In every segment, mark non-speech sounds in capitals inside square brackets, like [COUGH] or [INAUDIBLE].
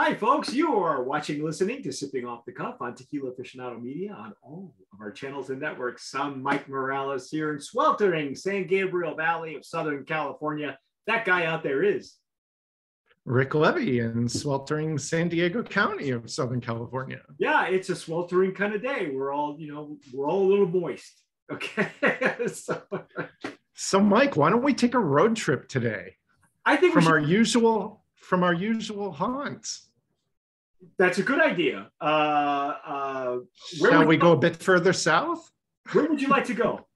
Hi, folks. You are watching, listening to Sipping Off the Cuff on Tequila Aficionado Media on all of our channels and networks. I'm Mike Morales here in sweltering San Gabriel Valley of Southern California. That guy out there is Rick Levy in sweltering San Diego County of Southern California. Yeah, it's a sweltering kind of day. We're all, you know, we're all a little moist. [LAUGHS] Okay. so, so, Mike, why don't we take a road trip today? I think from our usual from our usual haunts. That's a good idea. Uh, uh, Shall we go? a bit further south? Where would you like to go?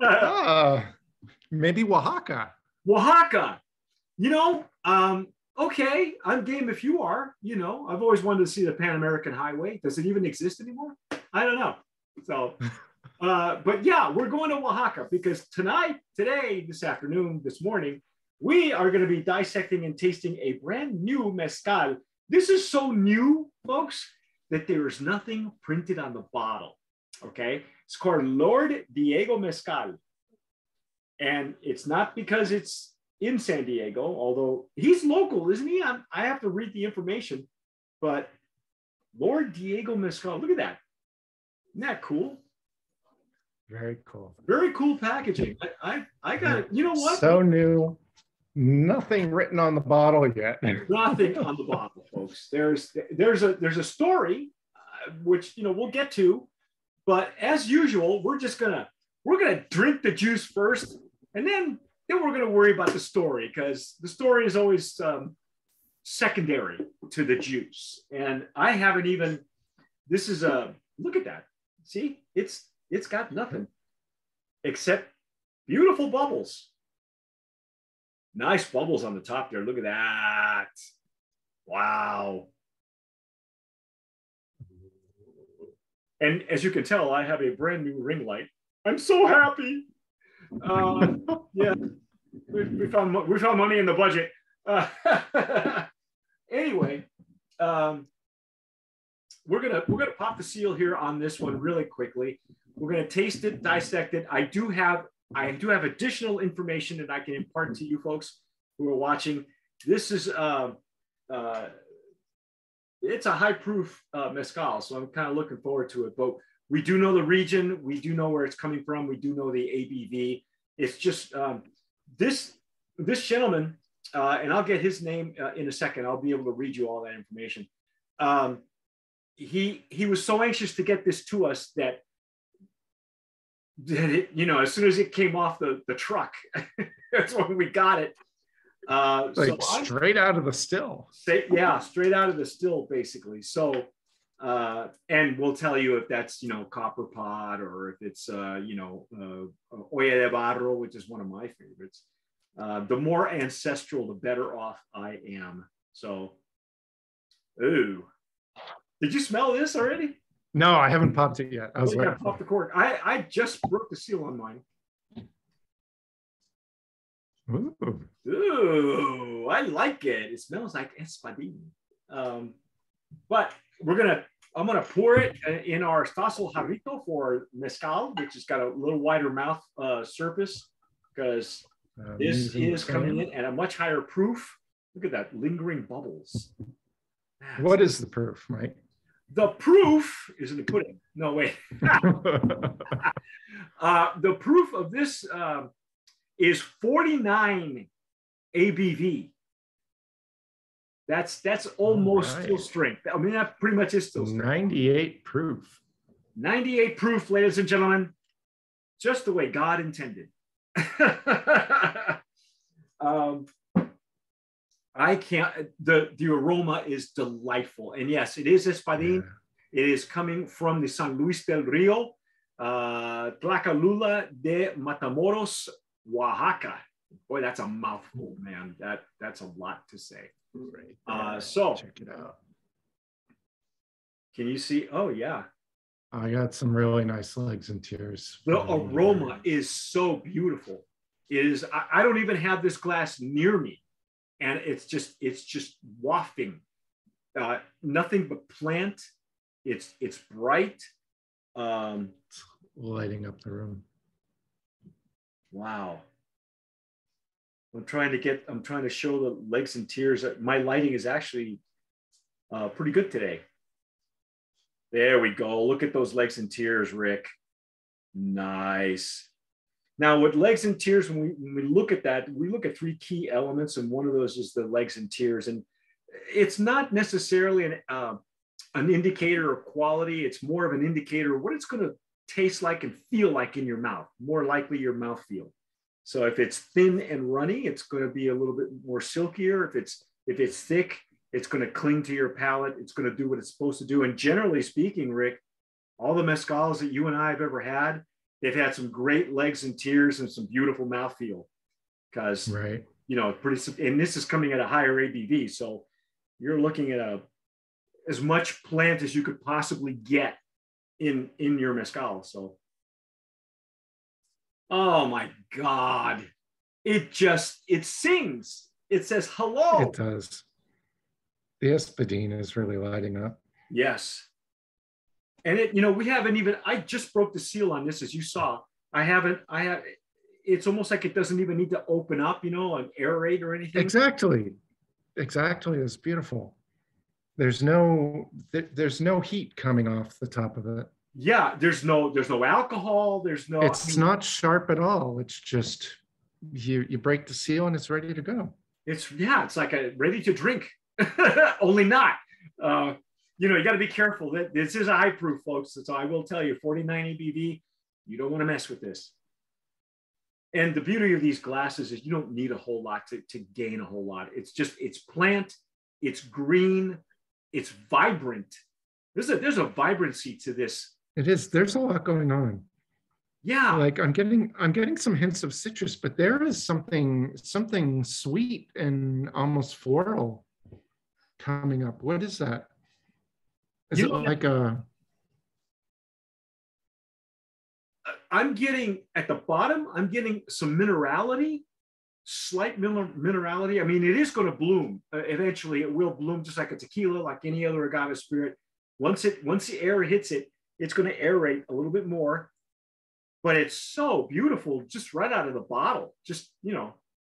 uh, [LAUGHS] maybe Oaxaca. Oaxaca. You know, um, okay, I'm game if you are. You know, I've always wanted to see the Pan American Highway. Does it even exist anymore? I don't know. So, [LAUGHS] uh, but yeah, we're going to Oaxaca because tonight, today, this afternoon, this morning, we are going to be dissecting and tasting a brand new mezcal. This is so new, folks, that there is nothing printed on the bottle. Okay. It's called Lord Diego Mezcal. And it's not because it's in San Diego, although he's local, isn't he? I'm, i have to read the information, but Lord Diego Mezcal, look at that. Isn't that cool? Very cool. Very cool packaging. I, I, I got it. You know what? So new. Nothing written on the bottle yet. [LAUGHS] Nothing on the bottle, folks. There's there's a there's a story, uh, which you know we'll get to, but as usual, we're just gonna we're gonna drink the juice first, and then then we're gonna worry about the story because the story is always um, secondary to the juice. And I haven't even. This is a look at that. See, it's it's got nothing except beautiful bubbles. Nice bubbles on the top there. Look at that. Wow. And as you can tell, I have a brand new ring light. I'm so happy. Uh, yeah, we, we, found we found money in the budget. Uh, [LAUGHS] anyway, um, we're gonna we're gonna pop the seal here on this one really quickly. We're gonna taste it, dissect it. I do have I do have additional information that I can impart to you folks who are watching. This is uh, uh, it's a high proof uh, mezcal, so I'm kind of looking forward to it. But we do know the region, we do know where it's coming from, we do know the ABV. It's just um, this this gentleman, uh, and I'll get his name uh, in a second. I'll be able to read you all that information. Um, he he was so anxious to get this to us that it, you know, as soon as it came off the, the truck, [LAUGHS] that's when we got it. Uh, like so straight out of the still. Say, yeah, straight out of the still, basically. So, uh, and we'll tell you if that's, you know, copper pot or if it's, uh, you know, uh, olla de barro, which is one of my favorites. Uh, the more ancestral, the better off I am. So, ooh, did you smell this already? No, I haven't popped it yet. I was waiting. Pop the cork. I, I just broke the seal on mine. Ooh. Ooh, I like it. It smells like espadín. Um, but we're gonna, I'm gonna pour it in our Tazo Jarrito for mezcal, which has got a little wider mouth uh, surface because uh, this is coming in at a much higher proof. Look at that lingering bubbles. What is the proof, Mike? The proof is in the pudding. No, wait. [LAUGHS] [LAUGHS] uh, the proof of this uh, is 49 ABV. That's that's almost right. still strength. I mean, that pretty much is still strength. 98 proof. 98 proof, ladies and gentlemen. Just the way God intended. [LAUGHS] um, I can't. The the aroma is delightful, and yes, it is espadín. Yeah. It is coming from the San Luis del Rio, uh, Tlacolula de Matamoros, Oaxaca. Boy, that's a mouthful, man. That that's a lot to say. Right. Uh, so check it out. Can you see? Oh yeah. I got some really nice legs and tears. The aroma is so beautiful. It is I, I don't even have this glass near me and it's just it's just wafting uh, nothing but plant it's it's bright um, lighting up the room wow I'm trying to get, I'm trying to show the legs and tears. My lighting is actually uh, pretty good today. There we go. Look at those legs and tears, Rick. Nice. Now, with legs and tears, when we, when we look at that, we look at three key elements, and one of those is the legs and tears. And it's not necessarily an, uh, an indicator of quality, it's more of an indicator of what it's going to taste like and feel like in your mouth, more likely your mouth feel. So if it's thin and runny, it's going to be a little bit more silkier. If it's if it's thick, it's going to cling to your palate. It's going to do what it's supposed to do. And generally speaking, Rick, all the mezcals that you and I have ever had, they've had some great legs and tears and some beautiful mouthfeel. Because right, you know, pretty and this is coming at a higher ABV. So you're looking at a as much plant as you could possibly get in in your mezcal. So oh my God. It just it sings. It says hello. It does. The espadín is really lighting up. Yes. And it, you know, we haven't even, I just broke the seal on this, as you saw. I haven't, I have, it's almost like it doesn't even need to open up, you know, and aerate or anything. Exactly. Exactly. It's beautiful. There's no, there's no heat coming off the top of it. Yeah. There's no, there's no alcohol. There's no, it's not sharp at all. It's just, you, you break the seal and it's ready to go. It's, yeah, it's like a ready to drink. [LAUGHS] only not. Uh, you know, you got to be careful. That this is high proof, folks. So I will tell you, 49 ABV, you don't want to mess with this. And the beauty of these glasses is you don't need a whole lot to, to gain a whole lot. It's just it's plant, it's green, it's vibrant. There's a there's a vibrancy to this. It is. There's a lot going on. Yeah. Like I'm getting I'm getting some hints of citrus, but there is something something sweet and almost floral coming up. What is that? Is you it like a? I'm getting at the bottom. I'm getting some minerality, slight minerality. I mean, it is going to bloom uh, eventually. It will bloom just like a tequila, like any other agave spirit. Once it once the air hits it, it's going to aerate a little bit more. But it's so beautiful, just right out of the bottle. Just you know,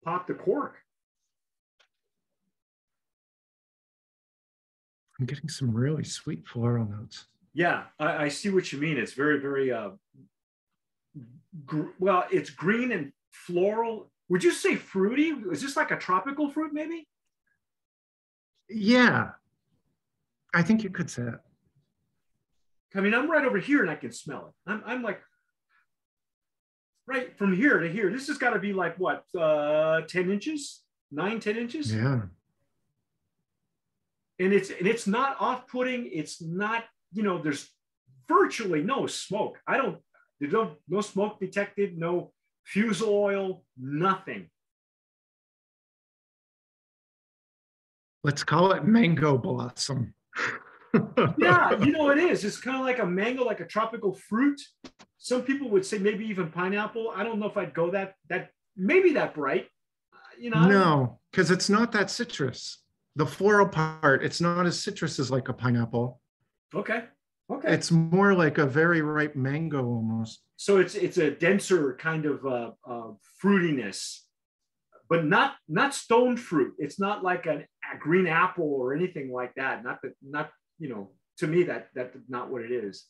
pop the cork. I'm getting some really sweet floral notes. Yeah, I, I see what you mean. It's very, very uh, gr- well. It's green and floral. Would you say fruity? Is this like a tropical fruit, maybe? Yeah, I think you could say that. I mean, I'm right over here and I can smell it. I'm, I'm like right from here to here. This has got to be like what, uh, 10 inches, nine, 10 inches? Yeah and it's and it's not off-putting. It's not you know there's virtually no smoke. I don't there's no no smoke detected no fusel oil nothing. Let's call it mango blossom. [LAUGHS] Yeah you know it is? It's kind of like a mango like a tropical fruit. Some people would say maybe even pineapple. I don't know if i'd go that that maybe that bright. You know no because it's not that citrus the floral part, it's not as citrus as like a pineapple. Okay. Okay. It's more like a very ripe mango almost. So it's it's a denser kind of uh, uh, fruitiness, but not not stone fruit. It's not like a, a green apple or anything like that. Not that not you know to me that that's not what it is.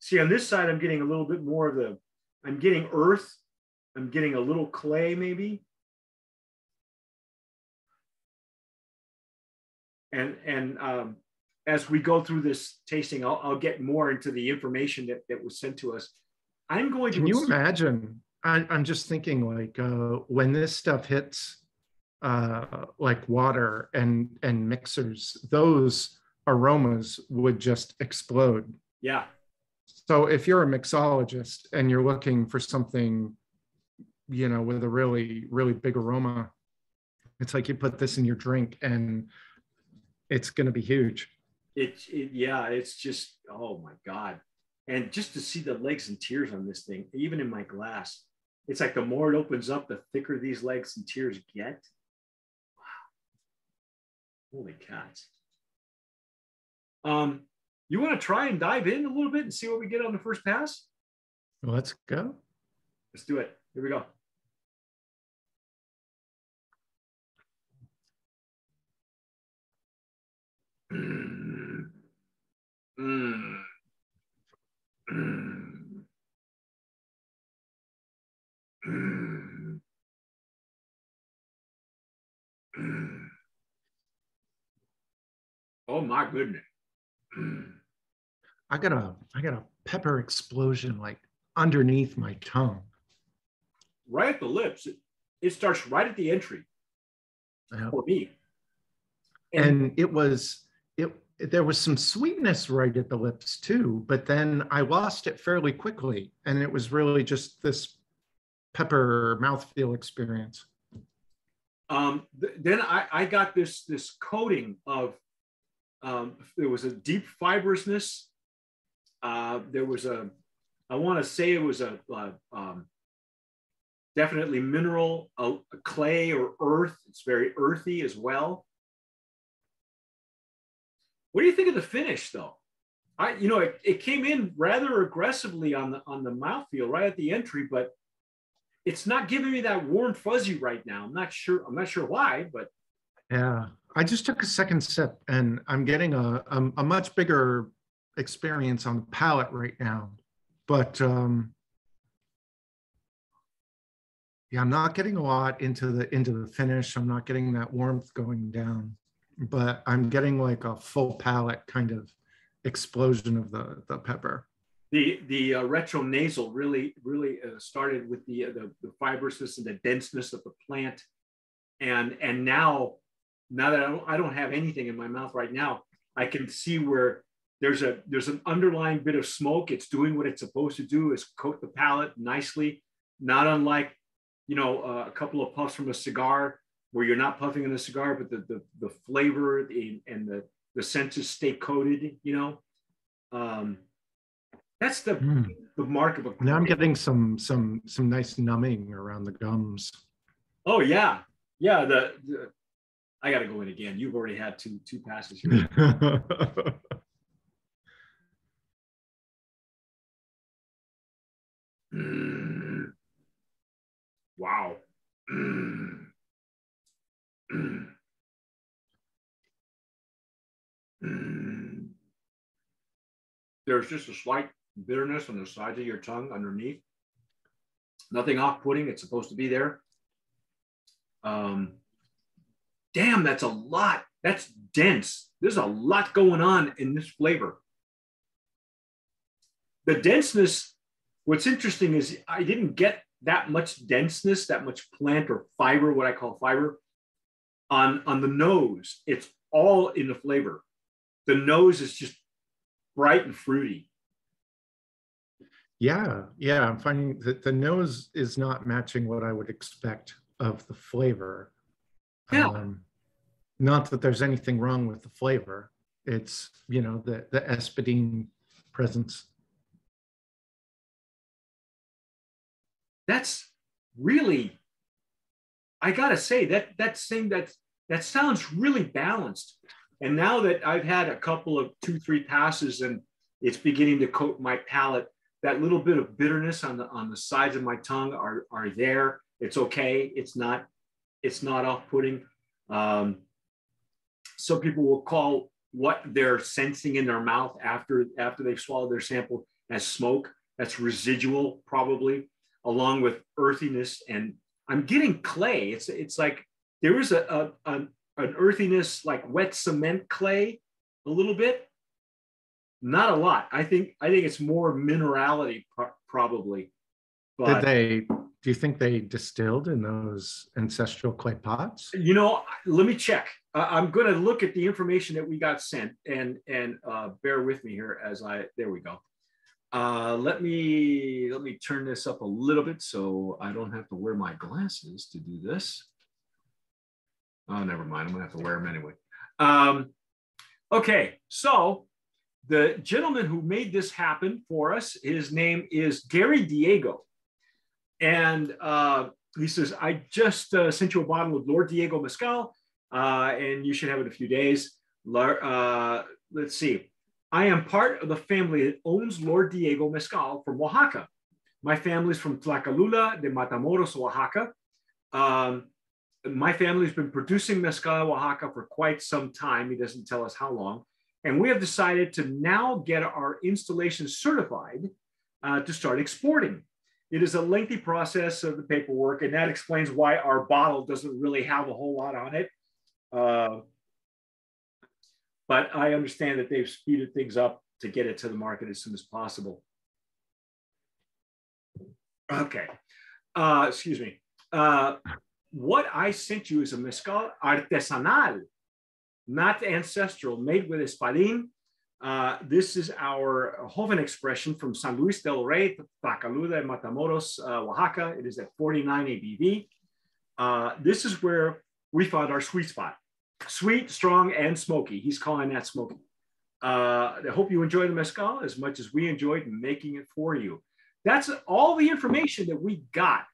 See on this side, I'm getting a little bit more of the. I'm getting earth. I'm getting a little clay maybe. And and um, as we go through this tasting, I'll, I'll, get more into the information that, that was sent to us. I'm going to. Can you imagine? I, am just thinking like uh, when this stuff hits uh, like water and and mixers, those aromas would just explode. Yeah. So if you're a mixologist and you're looking for something, you know, with a really really big aroma, it's like you put this in your drink and it's going to be huge. It, it, yeah, it's just oh my god, and just to see the legs and tears on this thing, even in my glass, it's like the more it opens up, the thicker these legs and tears get. Wow, holy cats! Um, you want to try and dive in a little bit and see what we get on the first pass? Let's go. Let's do it. Here we go. Mm. Mm. Mm. Mm. Mm. Oh my goodness. I got a I got a pepper explosion like underneath my tongue. Right at the lips. It, it starts right at the entry Yeah. for me. And it was there was some sweetness right at the lips too, but then I lost it fairly quickly. And it was really just this pepper mouthfeel experience. um, th- then I, I got this this coating of um, there was a deep fibrousness. Uh, there was a I want to say it was a, uh um, definitely mineral, a, a clay or earth. It's very earthy as well. What do you think of the finish, though? I, you know, it, it came in rather aggressively on the on the mouthfeel right at the entry, but it's not giving me that warm fuzzy right now. I'm not sure. I'm not sure why, but Yeah. I just took a second sip and I'm getting a, a, a much bigger experience on the palate right now. But um, yeah, I'm not getting a lot into the into the finish. I'm not getting that warmth going down, but I'm getting like a full palate kind of explosion of the the pepper. the the uh, retronasal really really uh, started with the, uh, the the fibrousness and the denseness of the plant, and and now now that I don't, I don't have anything in my mouth right now, I can see where there's a there's an underlying bit of smoke. It's doing what it's supposed to do is coat the palate nicely, not unlike you know uh, a couple of puffs from a cigar where you're not puffing in a cigar, but the the, the flavor and the the senses stay coated. You know. Um, that's the Mm. the mark of a. Now I'm getting some some some nice numbing around the gums. Oh yeah, yeah. The, the I got to go in again. You've already had two two passes here. Mm. [LAUGHS] [CLEARS THROAT] Wow. Mm. [CLEARS THROAT] [CLEARS THROAT] There's just a slight bitterness on the sides of your tongue underneath. Nothing off-putting. It's supposed to be there. Um, damn, that's a lot. That's dense. There's a lot going on in this flavor. The denseness, what's interesting is I didn't get that much denseness, that much plant or fiber, what I call fiber, on, on the nose. It's all in the flavor. The nose is just bright and fruity. Yeah, yeah, I'm finding that the nose is not matching what I would expect of the flavor. Yeah. Um, not that there's anything wrong with the flavor. It's, you know, the the espadín presence. that's really i gotta say that that thing that that sounds really balanced. And now that i've had a couple of two three passes and it's beginning to coat my palate that little bit of bitterness on the on the sides of my tongue are are there. It's okay. It's not it's not off-putting. Um, some people will call what they're sensing in their mouth after after they've swallowed their sample as smoke. That's residual probably along with earthiness and i'm getting clay. It's it's like there is a, a, an, an earthiness like wet cement clay a little bit. Not a lot. I think i think it's more minerality pro- probably Did they do you think they distilled in those ancestral clay pots? you know let me check. Uh, i'm going to look at the information that we got sent and and uh, bear with me here as i there we go uh, let me let me turn this up a little bit so i don't have to wear my glasses to do this. Oh never mind. I'm gonna have to wear them anyway. Um, okay. So the gentleman who made this happen for us his name is gary diego. And uh, he says, I just uh, sent you a bottle of Lord Diego Mezcal, uh, and you should have it in a few days. Uh, let's see. I am part of the family that owns Lord Diego Mezcal from Oaxaca. my family's from Tlacolula de Matamoros, Oaxaca. Um, my family's been producing mezcal Oaxaca for quite some time. He doesn't tell us how long. And we have decided to now get our installation certified uh, to start exporting. It is a lengthy process of the paperwork, and that explains why our bottle doesn't really have a whole lot on it. Uh, but I understand that they've speeded things up to get it to the market as soon as possible. Okay, uh, excuse me. Uh, what I sent you is a mezcal artesanal, not ancestral, made with espadín. Uh, this is our Joven expression from San Luis del Rey, Tlacolula, Matamoros, uh, Oaxaca. It is at 49 ABV. Uh, this is where we found our sweet spot. Sweet, strong, and smoky. He's calling that smoky. Uh, I hope you enjoy the mezcal as much as we enjoyed making it for you. That's all the information that we got.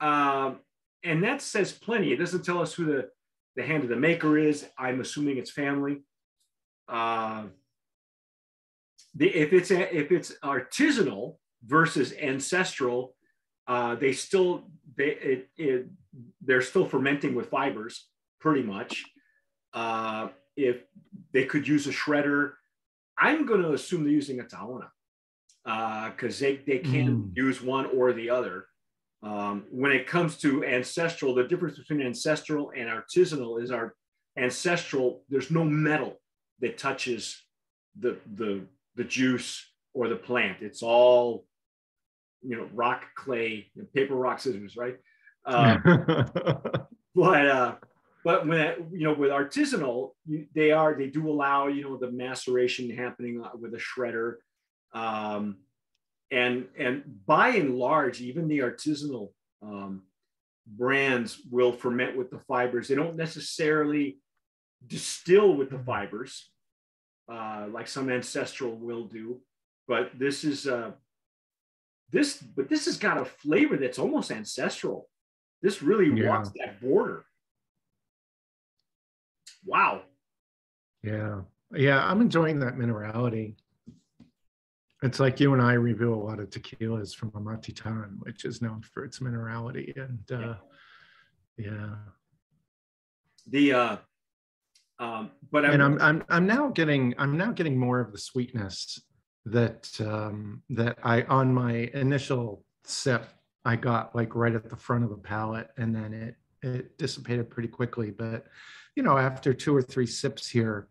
Um, and that says plenty. It doesn't tell us who the, the hand of the maker is. I'm assuming it's family. Uh, the, if it's a, if it's artisanal versus ancestral, uh, they still they it, it, they're still fermenting with fibers pretty much. Uh, if they could use a shredder, I'm going to assume they're using a tahona because uh, they they can mm. use one or the other. Um, when it comes to ancestral, the difference between ancestral and artisanal is our ancestral, there's no metal that touches the, the, the juice or the plant. It's all, you know, rock, clay, paper, rock, scissors, right? Uh, [LAUGHS] but, uh, but when, it, you know, with artisanal, you, they are, they do allow, you know, the maceration happening with a shredder. Um, and and by and large, even the artisanal um, brands will ferment with the fibers. They don't necessarily distill with the fibers, uh, like some ancestral will do. But this is uh, this, but this has got a flavor that's almost ancestral. This really yeah. walks that border. Wow. Yeah. Yeah, I'm enjoying that minerality. It's like you and I review a lot of tequilas from Amatitan, which is known for its minerality. And uh, yeah. The uh um but I'm, and I'm I'm I'm now getting I'm now getting more of the sweetness that um that I on my initial sip I got like right at the front of the palate and then it it dissipated pretty quickly. But you know, after two or three sips here,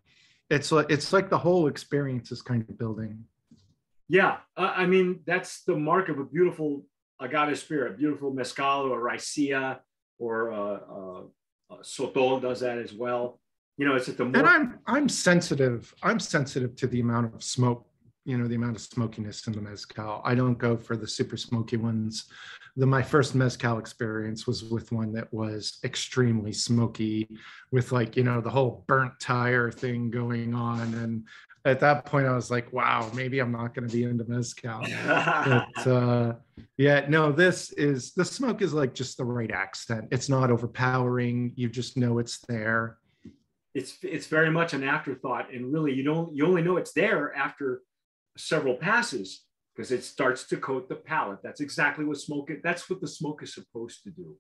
it's like it's like the whole experience is kind of building yeah, uh, I mean that's the mark of a beautiful agave spirit, beautiful mezcal or raicilla or uh, uh, uh, sotol does that as well. You know, it's at the more- and I'm I'm sensitive. I'm sensitive to the amount of smoke. You know, the amount of smokiness in the mezcal. I don't go for the super smoky ones. The my first mezcal experience was with one that was extremely smoky, with like you know the whole burnt tire thing going on, and at that point I was like, wow, maybe I'm not going to be into mezcal. but [LAUGHS] uh, yeah, no, this is the smoke is like just the right accent. It's not overpowering. You just know it's there. It's it's very much an afterthought, and really you don't you only know it's there after several passes because it starts to coat the palate. That's exactly what smoke. That's what the smoke is supposed to do.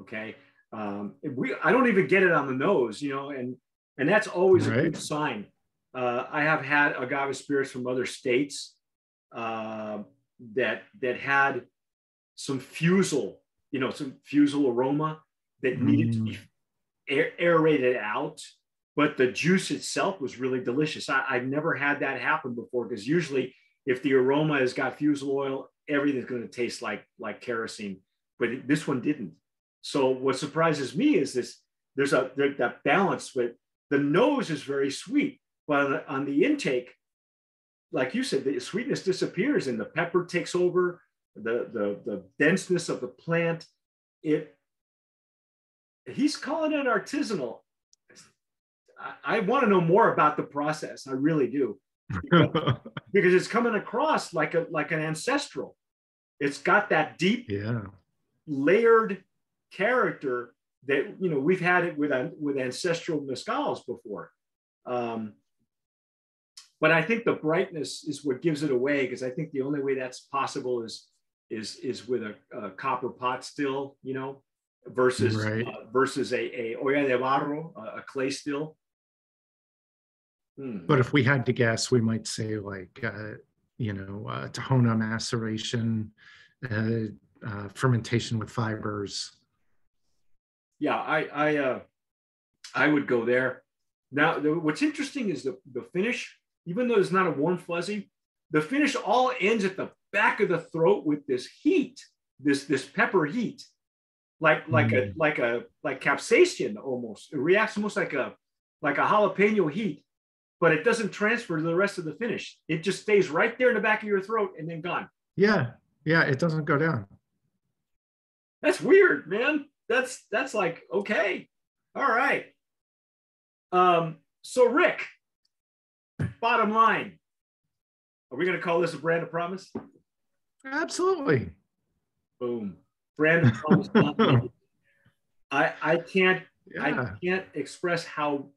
Okay, um, we I don't even get it on the nose, you know, and and that's always right. a good sign uh, I have had agave spirits from other states uh, that that had some fusel, you know, some fusel aroma that mm. needed to be aer- aerated out, but the juice itself was really delicious. I, have never had that happen before because usually, if the aroma has got fusel oil, everything's going to taste like like kerosene, but this one didn't. So what surprises me is this: there's a there, that balance with the nose is very sweet but on the intake, like you said, the sweetness disappears and the pepper takes over, the, the, the denseness of the plant. It he's calling it artisanal. I, I want to know more about the process. I really do. [LAUGHS] because it's coming across like a like an ancestral. It's got that deep, yeah, layered character that you know we've had it with with ancestral mezcals before. Um, but I think the brightness is what gives it away because I think the only way that's possible is is is with a, a copper pot still, you know, versus Right. uh, versus a, a olla de barro, a, a clay still. Hmm. But if we had to guess, we might say like, uh, you know, uh, Tahona maceration, uh, uh, fermentation with fibers. yeah, I I uh, I would go there. Now, the, what's interesting is the the finish, even though it's not a warm fuzzy, the finish all ends at the back of the throat with this heat, this this pepper heat, like like a Mm. like a like capsaicin almost. It reacts almost like a like a jalapeno heat, but it doesn't transfer to the rest of the finish. It just stays right there in the back of your throat and then gone. Yeah, yeah, it doesn't go down. That's weird, man. That's that's like okay, all right. Um, so Rick, bottom line, are we gonna call this a brand of promise? Absolutely. Boom, brand of promise. [LAUGHS] I I can't Yeah. I can't express how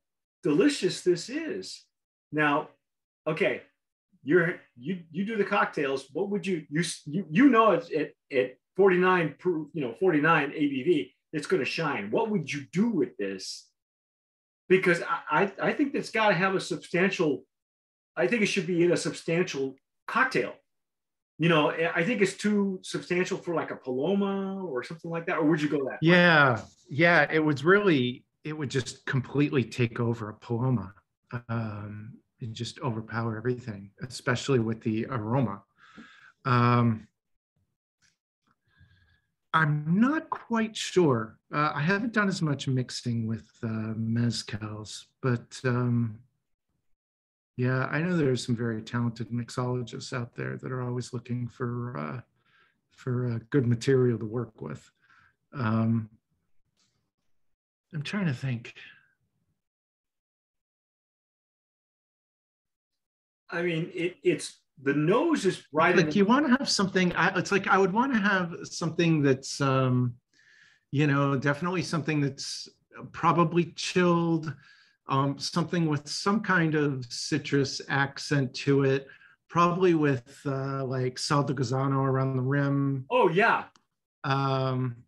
delicious this is. Now, okay, you're you you do the cocktails. What would you you you, you know it's at, at 49 proof, you know, 49 ABV, it's going to shine. What would you do with this? Because I I, I think that's got to have a substantial. I think it should be in a substantial cocktail. You know, I think it's too substantial for like a Paloma or something like that. Or would you go that? Yeah, yeah, it was really, it would just completely take over a Paloma um, just overpower everything, especially with the aroma. Um, I'm not quite sure. Uh, I haven't done as much mixing with uh, mezcals, but um, yeah, I know there's some very talented mixologists out there that are always looking for uh, for uh, good material to work with. Um, I'm trying to think. I mean, it, it's the nose is right. like you want to have something I, it's like i would want to have something that's um you know definitely something that's probably chilled um something with some kind of citrus accent to it probably with uh like sal de gusano around the rim oh yeah, um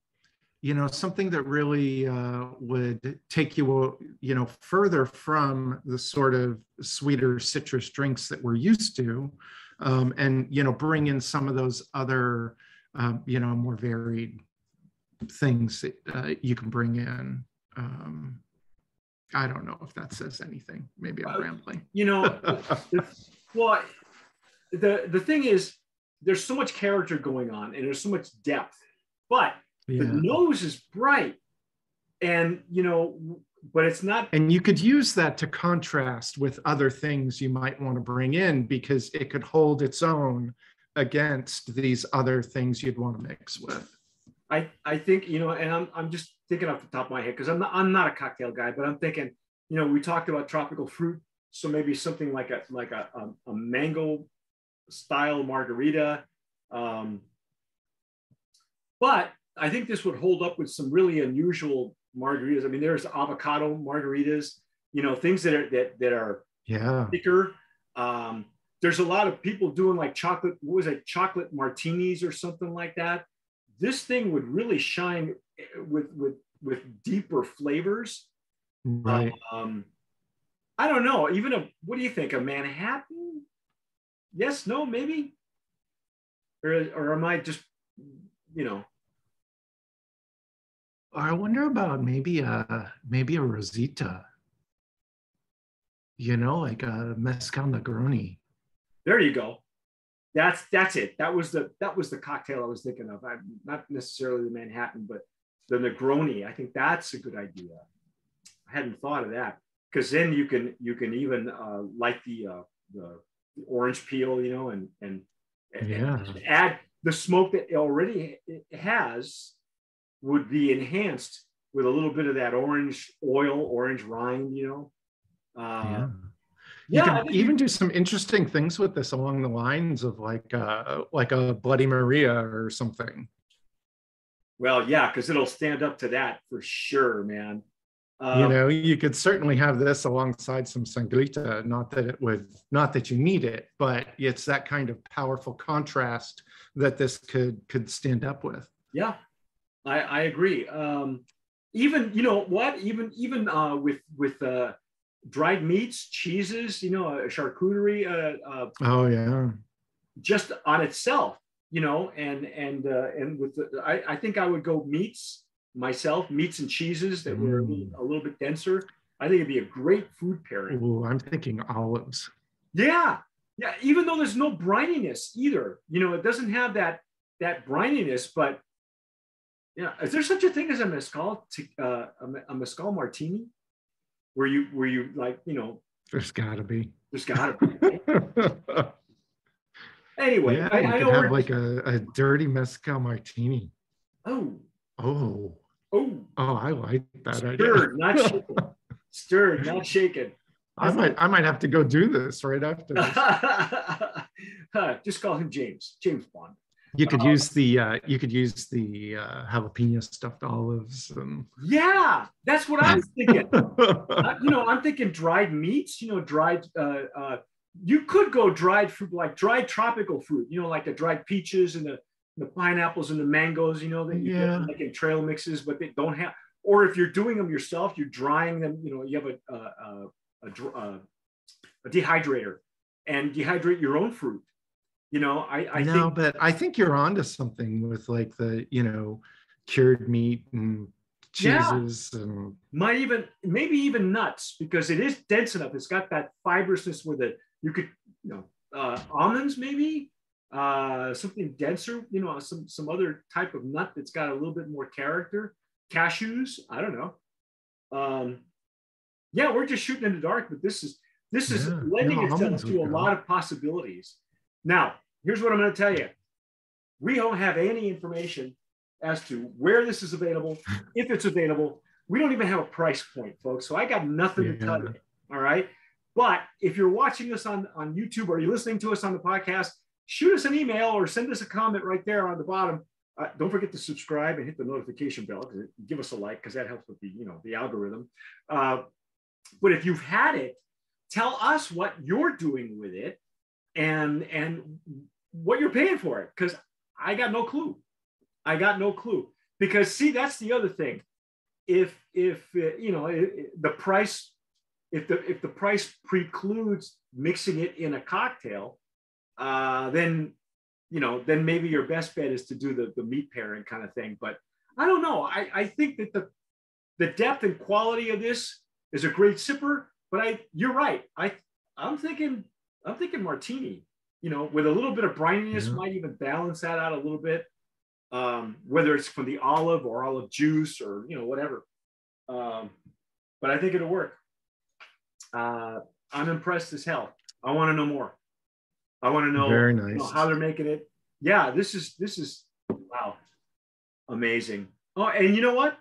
you know something that really uh, would take you you know further from the sort of sweeter citrus drinks that we're used to um, and you know bring in some of those other um, you know more varied things that uh, you can bring in. Um, i don't know if that says anything. Maybe i'm Uh, rambling. you know, [LAUGHS] the, well, the the thing is, there's so much character going on, and there's so much depth, but yeah. the nose is bright, and you know, but it's not. And you could use that to contrast with other things you might want to bring in because it could hold its own against these other things you'd want to mix with. I I think you know, and I'm I'm just thinking off the top of my head because I'm not I'm not a cocktail guy, but I'm thinking, you know, we talked about tropical fruit, so maybe something like a like a a, a mango style margarita. Um, but I think this would hold up with some really unusual margaritas. I mean, there's avocado margaritas, you know, things that are that that are Yeah. thicker. Um, there's a lot of people doing like chocolate, what was it, chocolate martinis or something like that. This thing would really shine with with with deeper flavors. Right. Um, I don't know. Even a what do you think? A Manhattan? Yes, no, maybe. Or or am I just you know? I wonder about maybe a maybe a Rosita. You know, like a mezcal Negroni. There you go. That's that's it. That was the that was the cocktail I was thinking of. I'm not necessarily the Manhattan, but the Negroni. I think that's a good idea. I hadn't thought of that because then you can you can even uh, like the, uh, the the orange peel, you know, and and, and Yeah. add the smoke that it already has would be enhanced with a little bit of that orange oil, orange rind, you know. Uh, yeah. yeah, you I can even do some interesting things with this along the lines of like uh like a Bloody Maria or something. Well, yeah, because it'll stand up to that for sure, man. Um, you know, you could certainly have this alongside some sangrita. Not that it would, not that you need it, but it's that kind of powerful contrast that this could could stand up with. Yeah, I, I agree. Um, even you know what? Even even uh, with with uh, dried meats, cheeses, you know, a charcuterie. Uh, uh, oh yeah. Just on itself, you know, and and uh, and with the, I, I think I would go meats myself, meats and cheeses that mm. were a little, a little, bit denser. I think it'd be a great food pairing. Ooh, I'm thinking olives. Yeah, yeah. Even though there's no brininess either, you know, it doesn't have that that brininess, but yeah, is there such a thing as a mezcal, uh, a, a mezcal martini, where you where you like you know? There's got to be. There's got to be. [LAUGHS] anyway, yeah, I, you I could have like a, a dirty mezcal martini. Oh. Oh. Oh. Oh, I like that Stirred, idea. not shaken. [LAUGHS] Stirred, not shaken. I might, I might have to go do this right after this. [LAUGHS] Just call him James, James Bond. You could uh, use the uh, you could use the uh, jalapeno stuffed olives. And... Yeah, that's what [LAUGHS] I was thinking. uh, you know, I'm thinking dried meats. You know, dried. Uh, uh, you could go dried fruit, like dried tropical fruit. You know, like the dried peaches and the the pineapples and the mangoes. You know, that you yeah. get like in trail mixes, but they don't have. Or if you're doing them yourself, you're drying them. You know, you have a a, a, a, a dehydrator and dehydrate your own fruit you know i i no think, but i think you're onto something with like the you know cured meat and cheeses yeah. and might even maybe even nuts because it is dense enough. It's got that fibrousness where the you could you know uh, almonds maybe uh, something denser you know some some other type of nut that's got a little bit more character. Cashews i don't know. Um yeah we're just shooting in the dark but this is this is yeah. lending itself to a lot of possibilities. Now here's what I'm going to tell you. We don't have any information as to where this is available, [LAUGHS] if it's available. We don't even have a price point, folks. So I got nothing yeah. to tell you. All right. But if you're watching us on, on YouTube or you're listening to us on the podcast, shoot us an email or send us a comment right there on the bottom. Uh, don't forget to subscribe and hit the notification bell. Give us a like because that helps with the you know the algorithm. Uh, but if you've had it, tell us what you're doing with it, and and what you're paying for it because I got no clue. I got no clue because see that's the other thing. If if uh, you know the price, if the if the price precludes mixing it in a cocktail, uh, then you know then maybe your best bet is to do the the meat pairing kind of thing. But I don't know. I I think that the the depth and quality of this is a great sipper. But I you're right. I I'm thinking I'm thinking martini you know, with a little bit of brininess, yeah. might even balance that out a little bit. Um, whether it's from the olive or olive juice or you know whatever. Um, but I think it'll work. Uh, I'm impressed as hell. I want to know more. I want to know, Very nice. You know, how they're making it. Yeah, this is this is wow, amazing. Oh, and you know what?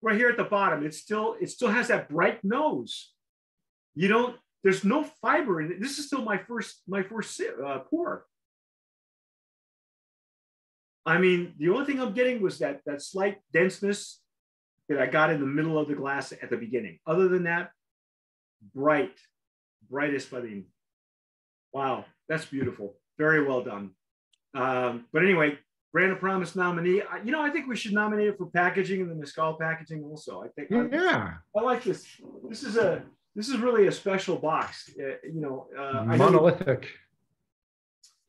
Right here at the bottom, it still it still has that bright nose. You don't there's no fiber in it. This is still my first my first uh, pour. I mean, the only thing I'm getting was that that slight denseness that I got in the middle of the glass at the beginning. Other than that, bright, bright espadín. Wow, that's beautiful. Very well done. Um, but anyway, Brand of Promise nominee. I, you know, I think we should nominate it for packaging and the Mezcal packaging also. I think. Yeah. I, I like this. This is a this is really a special box. Uh, you know, uh, monolithic.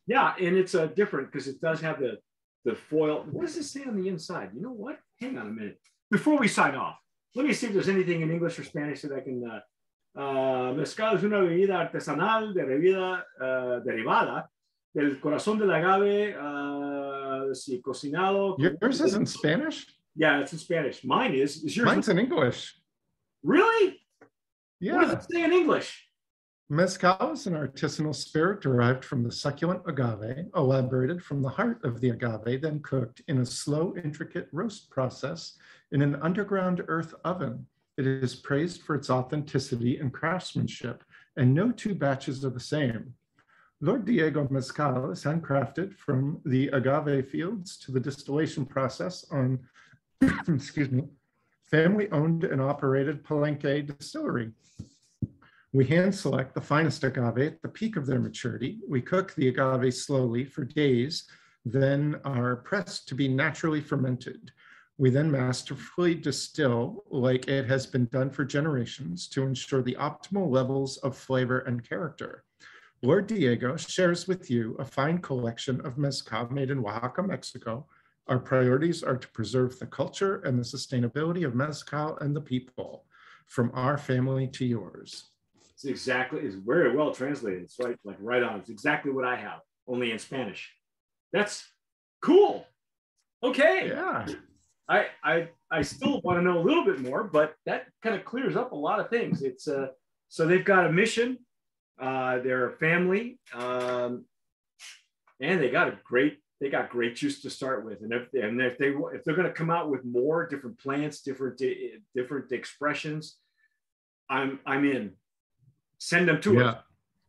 yeah, and it's uh, different because it does have the the foil. What does it say on the inside? You know what? Hang on a minute. Before we sign off, let me see if there's anything in English or Spanish that I can. Uh, uh, mezcal es una bebida artesanal de bebida uh, derivada del corazón del agave, uh, sí, cocinado. Yours is in Spanish? Yeah, it's in Spanish. Mine is. Is yours? Mine's in English. Really? Yeah. What does it say in English? Mezcal is an artisanal spirit derived from the succulent agave, elaborated from the heart of the agave, then cooked in a slow, intricate roast process in an underground earth oven. It is praised for its authenticity and craftsmanship, and no two batches are the same. Lord Diego Mezcal is handcrafted from the agave fields to the distillation process on, [COUGHS] excuse me, family owned and operated Palenque distillery. We hand select the finest agave at the peak of their maturity. We cook the agave slowly for days, then are pressed to be naturally fermented. We then masterfully distill like it has been done for generations to ensure the optimal levels of flavor and character. Lord Diego shares with you a fine collection of mezcal made in Oaxaca, Mexico. Our priorities are to preserve the culture and the sustainability of mezcal and the people, from our family to yours. It's exactly, it's very well translated. It's right, like right on. It's exactly what I have, only in Spanish. That's cool. Okay. Yeah. I I I still want to know a little bit more, but that kind of clears up a lot of things. It's uh so they've got a mission, uh, they're a family, um, and they got a great they got great juice to start with. And if and if they if they're going to come out with more different plants, different different expressions, I'm I'm in. Send them to yeah. us.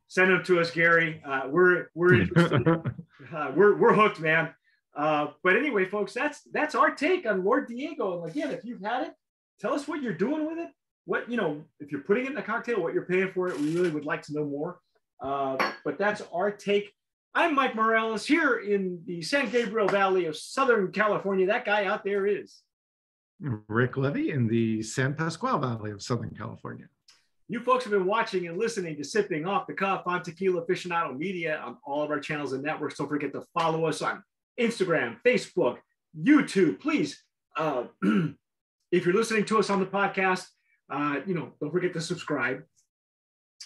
Send them to us, Gary. Uh, we're we're interested. [LAUGHS] uh, we're we're hooked, man. Uh, but anyway, folks, that's that's our take on Lord Diego. And again, if you've had it, tell us what you're doing with it. What you know, if you're putting it in a cocktail, what you're paying for it. We really would like to know more. Uh, but that's our take. I'm Mike Morales here in the San Gabriel Valley of Southern California. That guy out there is Rick Levy in the San Pasqual Valley of Southern California. You folks have been watching and listening to Sipping Off the Cuff on Tequila Aficionado Media on all of our channels and networks. Don't forget to follow us on Instagram, Facebook, YouTube. Please, uh, [CLEARS THROAT] if you're listening to us on the podcast, uh, you know, don't forget to subscribe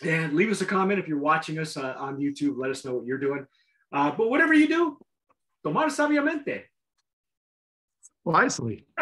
and leave us a comment if you're watching us uh, on YouTube. Let us know what you're doing. Uh, but whatever you do, tomar sabiamente. Wisely. [LAUGHS]